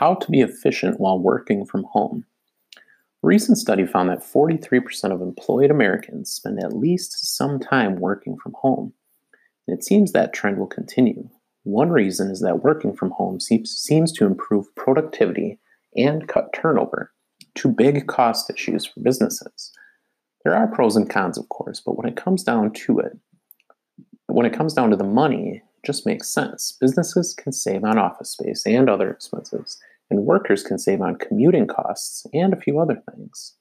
How to be efficient while working from home. A recent study found that 43% of employed Americans spend at least some time working from home. And it seems that trend will continue. One reason is that working from home seems to improve productivity and cut turnover, two big cost issues for businesses. There are pros and cons, of course, but when it comes down to it, when it comes down to the money, it just makes sense. Businesses can save on office space and other expenses, and workers can save on commuting costs and a few other things.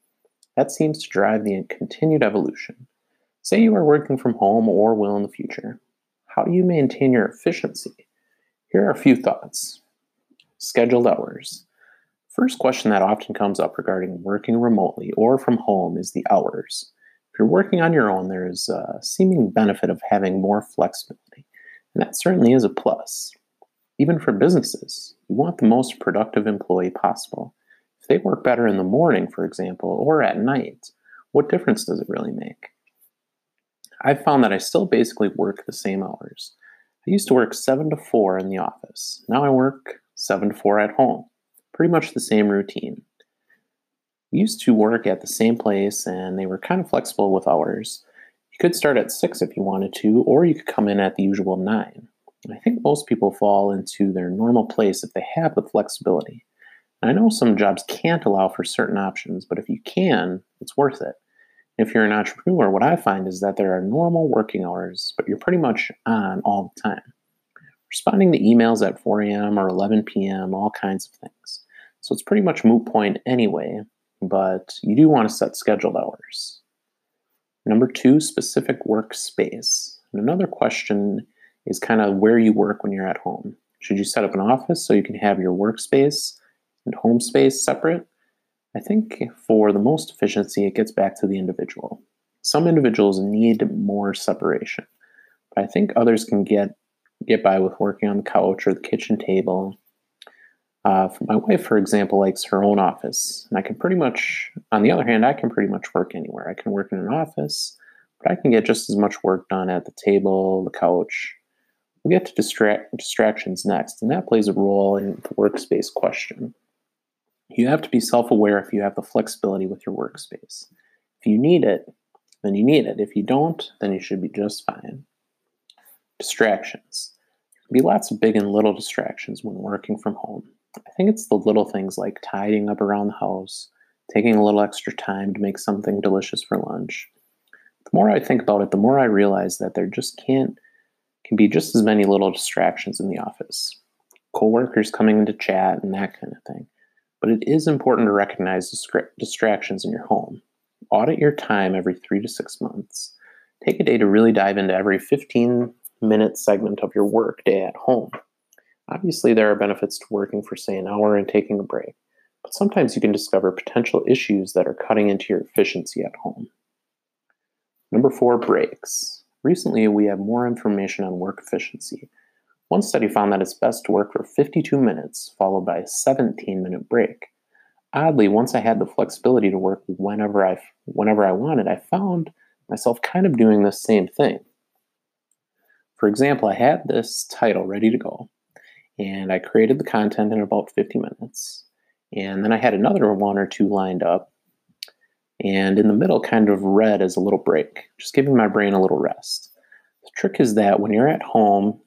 That seems to drive the continued evolution. Say you are working from home or will in the future. How do you maintain your efficiency? Here are a few thoughts. Scheduled hours. First question that often comes up regarding working remotely or from home is the hours. If you're working on your own, there is a seeming benefit of having more flexibility. And that certainly is a plus. Even for businesses, you want the most productive employee possible. If they work better in the morning, for example, or at night, what difference does it really make? I've found that I still basically work the same hours. I used to work 7 to 4 in the office. Now I work 7 to 4 at home. Pretty much the same routine. We used to work at the same place and they were kind of flexible with hours. You could start at 6 if you wanted to, or you could come in at the usual 9. I think most people fall into their normal place if they have the flexibility. I know some jobs can't allow for certain options, but if you can, it's worth it. If you're an entrepreneur, what I find is that there are normal working hours, but you're pretty much on all the time. Responding to emails at 4 a.m. or 11 p.m., all kinds of things. So it's pretty much moot point anyway, but you do want to set scheduled hours. Number two, specific workspace. And another question is kind of where you work when you're at home. Should you set up an office so you can have your workspace and home space separate? I think for the most efficiency, it gets back to the individual. Some individuals need more separation, but I think others can get get by with working on the couch or the kitchen table uh, my wife, for example, likes her own office, and I can pretty much, on the other hand, I can pretty much work anywhere. I can work in an office, but I can get just as much work done at the table, the couch. We'll get to distract, distractions next, and that plays a role in the workspace question. You have to be self aware if you have the flexibility with your workspace. If you need it, then you need it. If you don't, then you should be just fine. Distractions. There can be lots of big and little distractions when working from home. I think it's the little things like tidying up around the house, taking a little extra time to make something delicious for lunch. The more I think about it, the more I realize that there just can't can be just as many little distractions in the office. Coworkers coming into chat and that kind of thing. But it is important to recognize the distractions in your home. Audit your time every 3 to 6 months. Take a day to really dive into every 15 minute segment of your work day at home. Obviously, there are benefits to working for, say, an hour and taking a break, but sometimes you can discover potential issues that are cutting into your efficiency at home. Number four, breaks. Recently, we have more information on work efficiency. One study found that it's best to work for 52 minutes, followed by a 17 minute break. Oddly, once I had the flexibility to work whenever I, whenever I wanted, I found myself kind of doing the same thing. For example, I had this title ready to go, and I created the content in about 50 minutes. And then I had another one or two lined up. And in the middle, kind of red as a little break, just giving my brain a little rest. The trick is that when you're at home,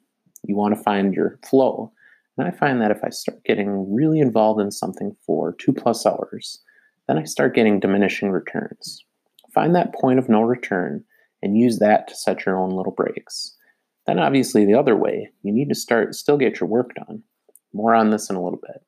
you want to find your flow. And I find that if I start getting really involved in something for two plus hours, then I start getting diminishing returns. Find that point of no return and use that to set your own little breaks. Then, obviously, the other way, you need to start still get your work done. More on this in a little bit.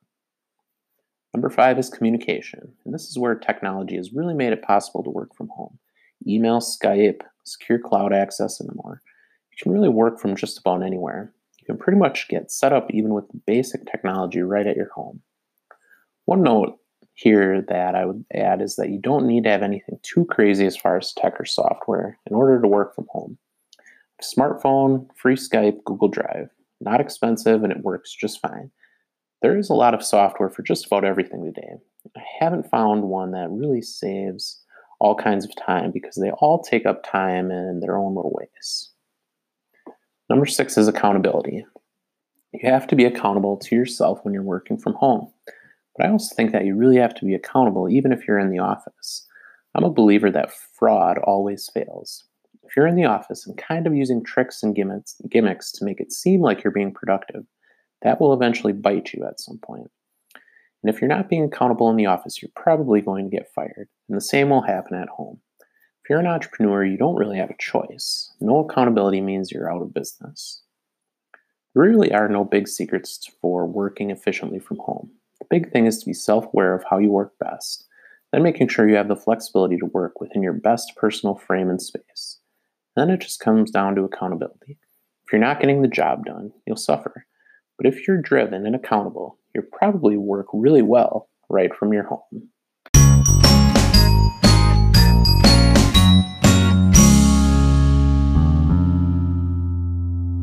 Number five is communication, and this is where technology has really made it possible to work from home. Email, Skype, secure cloud access, and more. You can really work from just about anywhere. You can pretty much get set up even with basic technology right at your home. One note here that I would add is that you don't need to have anything too crazy as far as tech or software in order to work from home. Smartphone, free Skype, Google Drive. Not expensive and it works just fine. There is a lot of software for just about everything today. I haven't found one that really saves all kinds of time because they all take up time in their own little ways. Number six is accountability. You have to be accountable to yourself when you're working from home. But I also think that you really have to be accountable even if you're in the office. I'm a believer that fraud always fails. If you're in the office and kind of using tricks and gimmicks, gimmicks to make it seem like you're being productive, that will eventually bite you at some point. And if you're not being accountable in the office, you're probably going to get fired. And the same will happen at home. If you're an entrepreneur, you don't really have a choice. No accountability means you're out of business. There really are no big secrets for working efficiently from home. The big thing is to be self aware of how you work best, then making sure you have the flexibility to work within your best personal frame and space. Then it just comes down to accountability. If you're not getting the job done, you'll suffer. But if you're driven and accountable, you'll probably work really well right from your home.